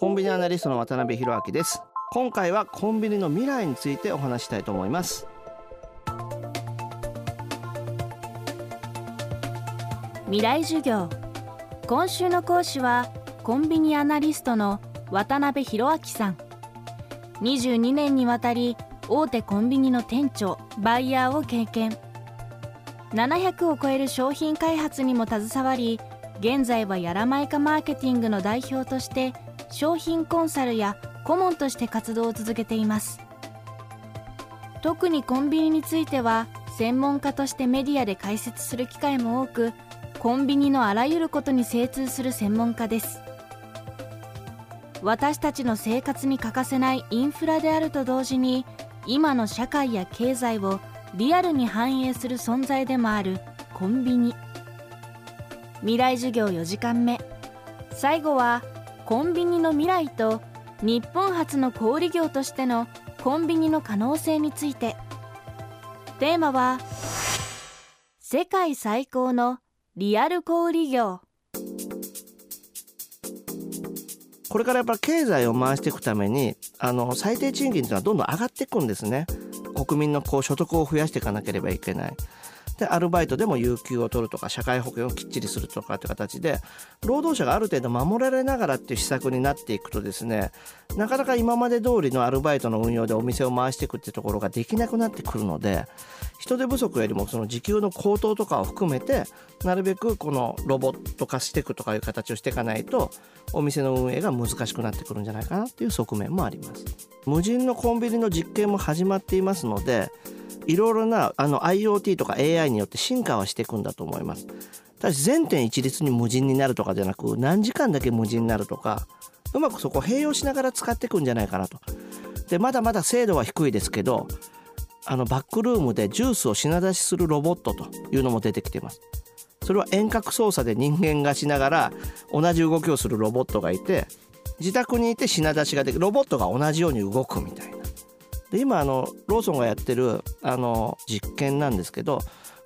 コンビニアナリストの渡辺博明です。今回はコンビニの未来についてお話したいと思います。未来授業。今週の講師はコンビニアナリストの渡辺博明さん。22年にわたり大手コンビニの店長バイヤーを経験。700を超える商品開発にも携わり現在はやらまいかマーケティングの代表として商品コンサルや顧問として活動を続けています。特にコンビニについては専門家としてメディアで解説する機会も多くコンビニのあらゆることに精通する専門家です。私たちの生活に欠かせないインフラであると同時に今の社会や経済をリアルに反映する存在でもあるコンビニ。未来授業4時間目。最後はコンビニの未来と日本初の小売業としてのコンビニの可能性について。テーマは世界最高のリアル小売業。これからやっぱり経済を回していくためにあの最低賃金というのはどんどん上がっていくんですね。国民のこう所得を増やしていかなければいけない。でアルバイトでも有給を取るとか社会保険をきっちりするとかって形で労働者がある程度守られながらっていう施策になっていくとですねなかなか今まで通りのアルバイトの運用でお店を回していくってところができなくなってくるので人手不足よりもその時給の高騰とかを含めてなるべくこのロボット化していくとかいう形をしていかないとお店の運営が難しくなってくるんじゃないかなっていう側面もあります。無人のコンビニの実験も始まっていますのでいろいろなあの IoT とか AI によって進化はしていくんだと思います。ただし全店一律に無人になるとかじゃなく何時間だけ無人になるとかうまくそこを併用しながら使っていくんじゃないかなと。でまだまだ精度は低いですけどあのバックルームでジュースを品出しするロボットというのも出てきています。それは遠隔操作で人間がしながら同じ動きをするロボットがいて自宅にいて品出しができるロボットが同じように動くみたいな。で今あのローソンがやってるあの実験なんですけど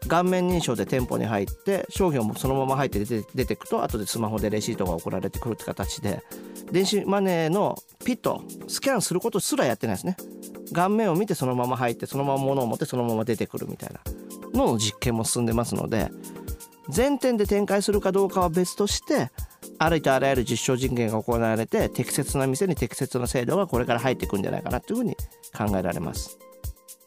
顔面認証で店舗に入って商品をそのまま入って出て出てくと後でスマホでレシートが送られてくるって形で電子マネーのピッとスキャンすることすらやってないですね。顔面を見てそのまま入ってそのまま物を持ってそのまま出てくるみたいなのの実験も進んでますので全店で展開するかどうかは別としてありとあらゆる実証実験が行われて適切な店に適切な制度がこれから入っていくんじゃないかなというふうに考えられます。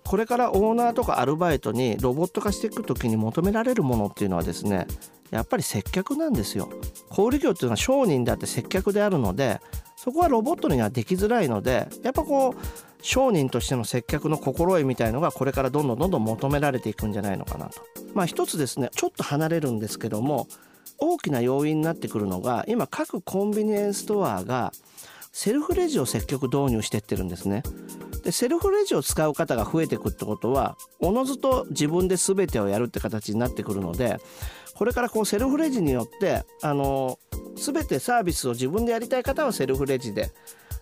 これからオーナーとかアルバイトにロボット化していく時に求められるものっていうのはですねやっぱり接客なんですよ。小売業っていうのは商人であって接客であるのでそこはロボットにはできづらいのでやっぱこう商人としての接客の心得みたいのがこれからどんどんどんどん求められていくんじゃないのかなと。まあ一つですねちょっと離れるんですけども大きな要因になってくるのが今各コンビニエンスストアがセルフレジを積極導入してってるんですね。でセルフレジを使う方が増えてくってことはおのずと自分で全てをやるって形になってくるのでこれからこうセルフレジによってあの全てサービスを自分でやりたい方はセルフレジで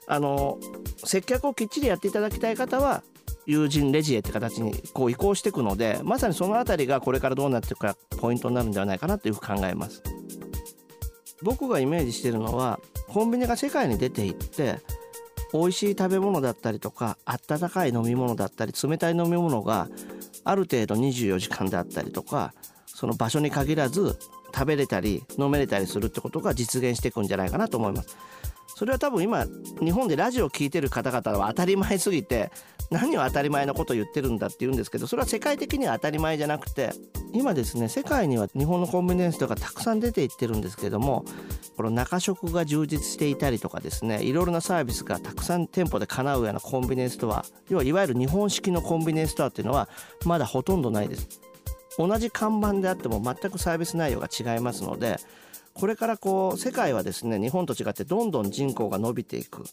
あの接客をきっちりやっていただきたい方は友人レジへって形にこう移行していくのでまさにその辺りがこれからどうなっていくかポイントになるんではないかなというふうに考えます。僕がイメージしてるのはコンビニが世界に出ていって美味しい食べ物だったりとか温かい飲み物だったり冷たい飲み物がある程度24時間であったりとかその場所に限らず食べれたり飲めれたりするってことが実現していくんじゃないかなと思います。それは多分今日本でラジオを聴いてる方々は当たり前すぎて何を当たり前のことを言ってるんだって言うんですけどそれは世界的には当たり前じゃなくて今ですね世界には日本のコンビニエンスとかたくさん出ていってるんですけどもこの中食が充実していたりとかですねいろいろなサービスがたくさん店舗で叶うようなコンビニエンスストア要はいわゆる日本式のコンビニエンスストアっていうのはまだほとんどないです。同じ看板であっても全くサービス内容が違いますのでこれからこう世界はですね日本と違ってどんどん人口が伸びていく。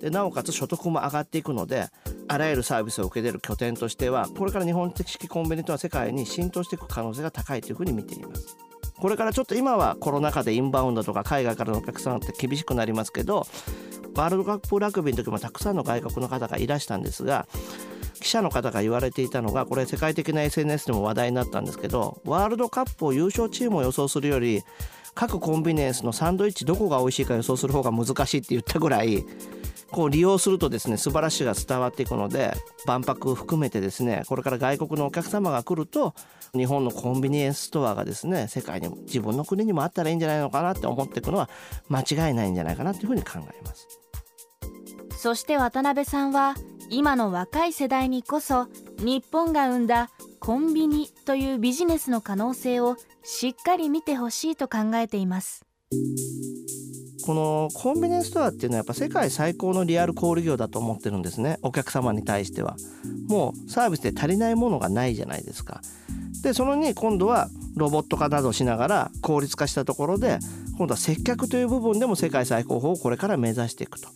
でなおかつ所得も上がっていくのであらゆるサービスを受けれる拠点としてはこれから日本的式コンビニとは世界に浸透していく可能性が高いというふうに見ています。これからちょっと今はコロナ禍でインバウンドとか海外からのお客さんって厳しくなりますけどワールドカップラグビーの時もたくさんの外国の方がいらしたんですが記者の方が言われていたのがこれ世界的な SNS でも話題になったんですけどワールドカップを優勝チームを予想するより各コンビニエンスのサンドイッチどこが美味しいか予想する方が難しいって言ったぐらいこう利用するとですね素晴らしいが伝わっていくので万博含めてですねこれから外国のお客様が来ると日本のコンビニエンスストアがですね世界にも自分の国にもあったらいいんじゃないのかなって思っていくのは間違いないんじゃないかなというふうに考えます。そして渡辺さんは今の若い世代にこそ日本が生んだコンビニというビジネスの可能性をしっかり見てほしいと考えています。このコンビニエンスストアっていうのはやっぱ世界最高のリアル小売業だと思ってるんですね。お客様に対しては。もうサービスで足りないものがないじゃないですか。でそのに今度はロボット化などしながら効率化したところで今度は接客という部分でも世界最高峰をこれから目指していくと。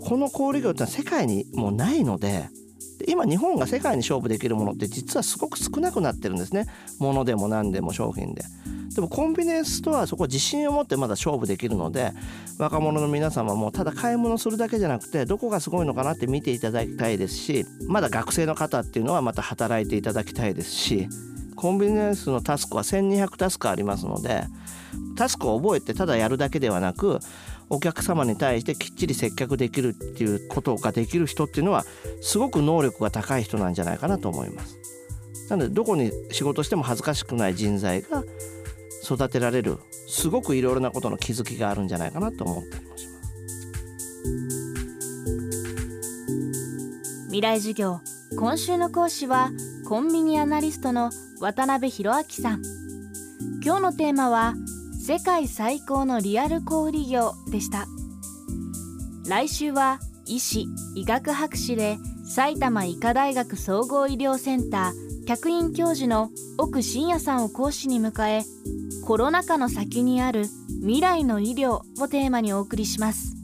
この小売業ってのは世界にもうないので今日本が世界に勝負できるものって実はすごく少なくなってるんですね。物でも何でも商品で。でもコンビニエンスストアはそこ自信を持ってまだ勝負できるので若者の皆様もただ買い物するだけじゃなくてどこがすごいのかなって見ていただきたいですしまだ学生の方っていうのはまた働いていただきたいですしコンビニエンスのタスクは1200タスクありますのでタスクを覚えてただやるだけではなくお客様に対してきっちり接客できるっていうことができる人っていうのはすごく能力が高い人なんじゃないかなと思います。なのでどこに仕事しても恥ずかしくない人材が育てられるすごくいろいろなことの気づきがあるんじゃないかなと思ったりもします。未来授業今週の講師はコンビニアナリストの渡辺博明さん今日のテーマは世界最高のリアル小売業でした。来週は医師医学博士で埼玉医科大学総合医療センター客員教授の奥真也さんを講師に迎えコロナ禍の先にある未来の医療をテーマにお送りします。